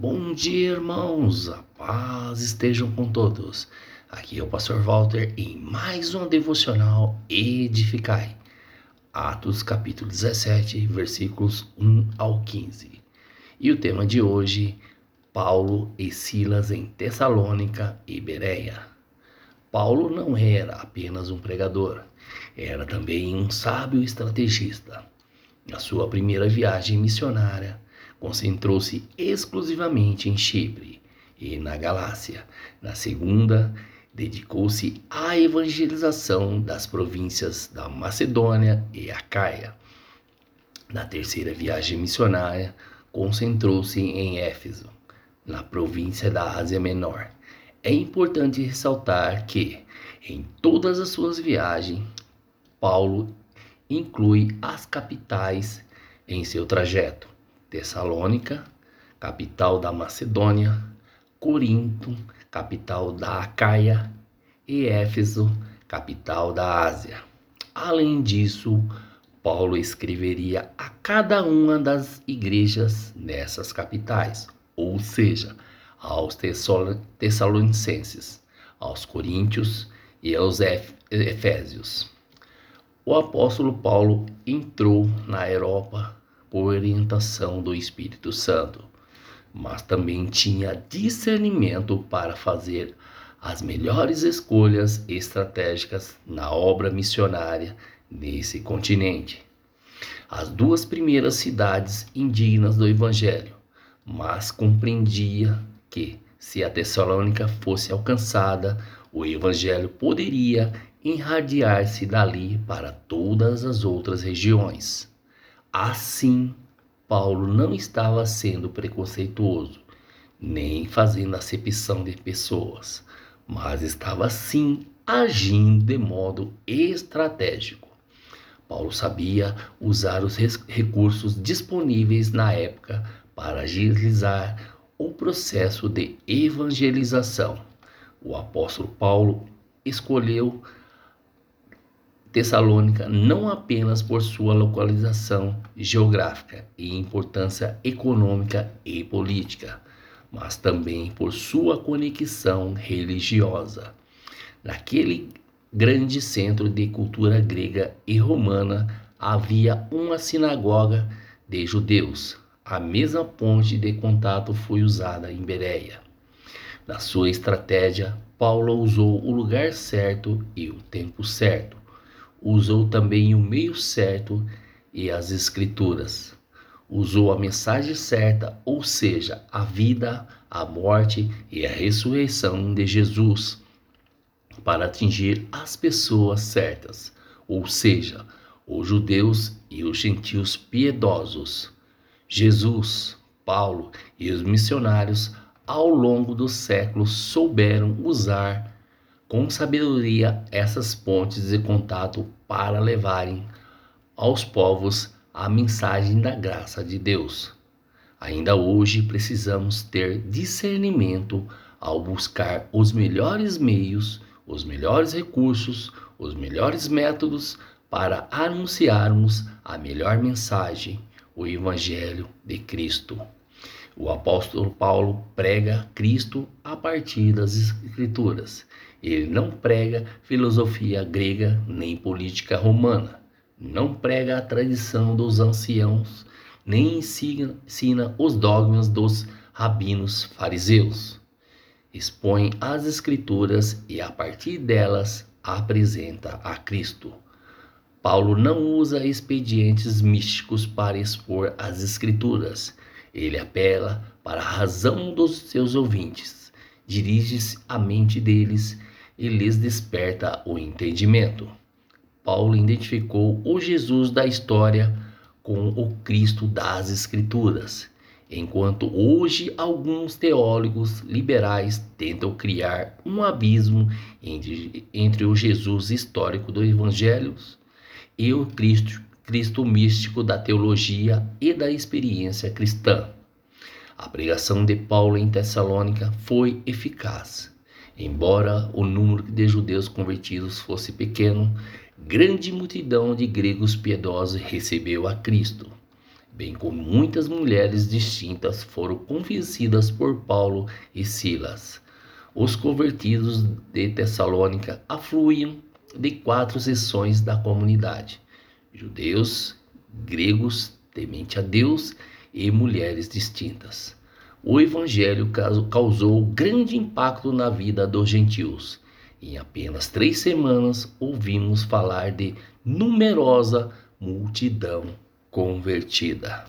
Bom dia, irmãos. A paz estejam com todos. Aqui é o pastor Walter em mais um devocional Edificai. Atos capítulo 17, versículos 1 ao 15. E o tema de hoje, Paulo e Silas em Tessalônica e Bereia. Paulo não era apenas um pregador, era também um sábio estrategista. Na sua primeira viagem missionária, concentrou-se exclusivamente em Chipre e na Galácia. Na segunda, dedicou-se à evangelização das províncias da Macedônia e Acaia. Na terceira viagem missionária, concentrou-se em Éfeso, na província da Ásia Menor. É importante ressaltar que, em todas as suas viagens, Paulo inclui as capitais em seu trajeto. Tessalônica, capital da Macedônia, Corinto, capital da Acaia, e Éfeso, capital da Ásia. Além disso, Paulo escreveria a cada uma das igrejas nessas capitais, ou seja, aos Tessalonicenses, aos Coríntios e aos Efésios. O apóstolo Paulo entrou na Europa por orientação do Espírito Santo, mas também tinha discernimento para fazer as melhores escolhas estratégicas na obra missionária nesse continente. As duas primeiras cidades indignas do Evangelho, mas compreendia que, se a Tessalônica fosse alcançada, o Evangelho poderia irradiar-se dali para todas as outras regiões. Assim, Paulo não estava sendo preconceituoso, nem fazendo acepção de pessoas, mas estava sim agindo de modo estratégico. Paulo sabia usar os recursos disponíveis na época para agilizar o processo de evangelização. O apóstolo Paulo escolheu Tessalônica não apenas por sua localização geográfica e importância econômica e política, mas também por sua conexão religiosa. Naquele grande centro de cultura grega e romana havia uma sinagoga de judeus. A mesma ponte de contato foi usada em Bereia. Na sua estratégia, Paulo usou o lugar certo e o tempo certo usou também o meio certo e as escrituras. Usou a mensagem certa, ou seja, a vida, a morte e a ressurreição de Jesus, para atingir as pessoas certas, ou seja, os judeus e os gentios piedosos. Jesus, Paulo e os missionários ao longo dos séculos souberam usar com sabedoria essas pontes de contato para levarem aos povos a mensagem da graça de Deus. Ainda hoje precisamos ter discernimento ao buscar os melhores meios, os melhores recursos, os melhores métodos para anunciarmos a melhor mensagem, o Evangelho de Cristo. O apóstolo Paulo prega Cristo partir das Escrituras. Ele não prega filosofia grega nem política romana. Não prega a tradição dos anciãos, nem ensina, ensina os dogmas dos rabinos fariseus. Expõe as Escrituras e, a partir delas, apresenta a Cristo. Paulo não usa expedientes místicos para expor as Escrituras ele apela para a razão dos seus ouvintes, dirige-se à mente deles e lhes desperta o entendimento. Paulo identificou o Jesus da história com o Cristo das Escrituras, enquanto hoje alguns teólogos liberais tentam criar um abismo entre, o Jesus histórico do Evangelho e o Cristo Cristo místico da teologia e da experiência cristã. A pregação de Paulo em Tessalônica foi eficaz. Embora o número de judeus convertidos fosse pequeno, grande multidão de gregos piedosos recebeu a Cristo. bem como muitas mulheres distintas, foram convencidas por Paulo e Silas. Os convertidos de Tessalônica afluíam de quatro seções da comunidade: judeus, gregos, temente a Deus e mulheres distintas. O evangelho causou grande impacto na vida dos gentios. Em apenas três semanas, ouvimos falar de numerosa multidão convertida.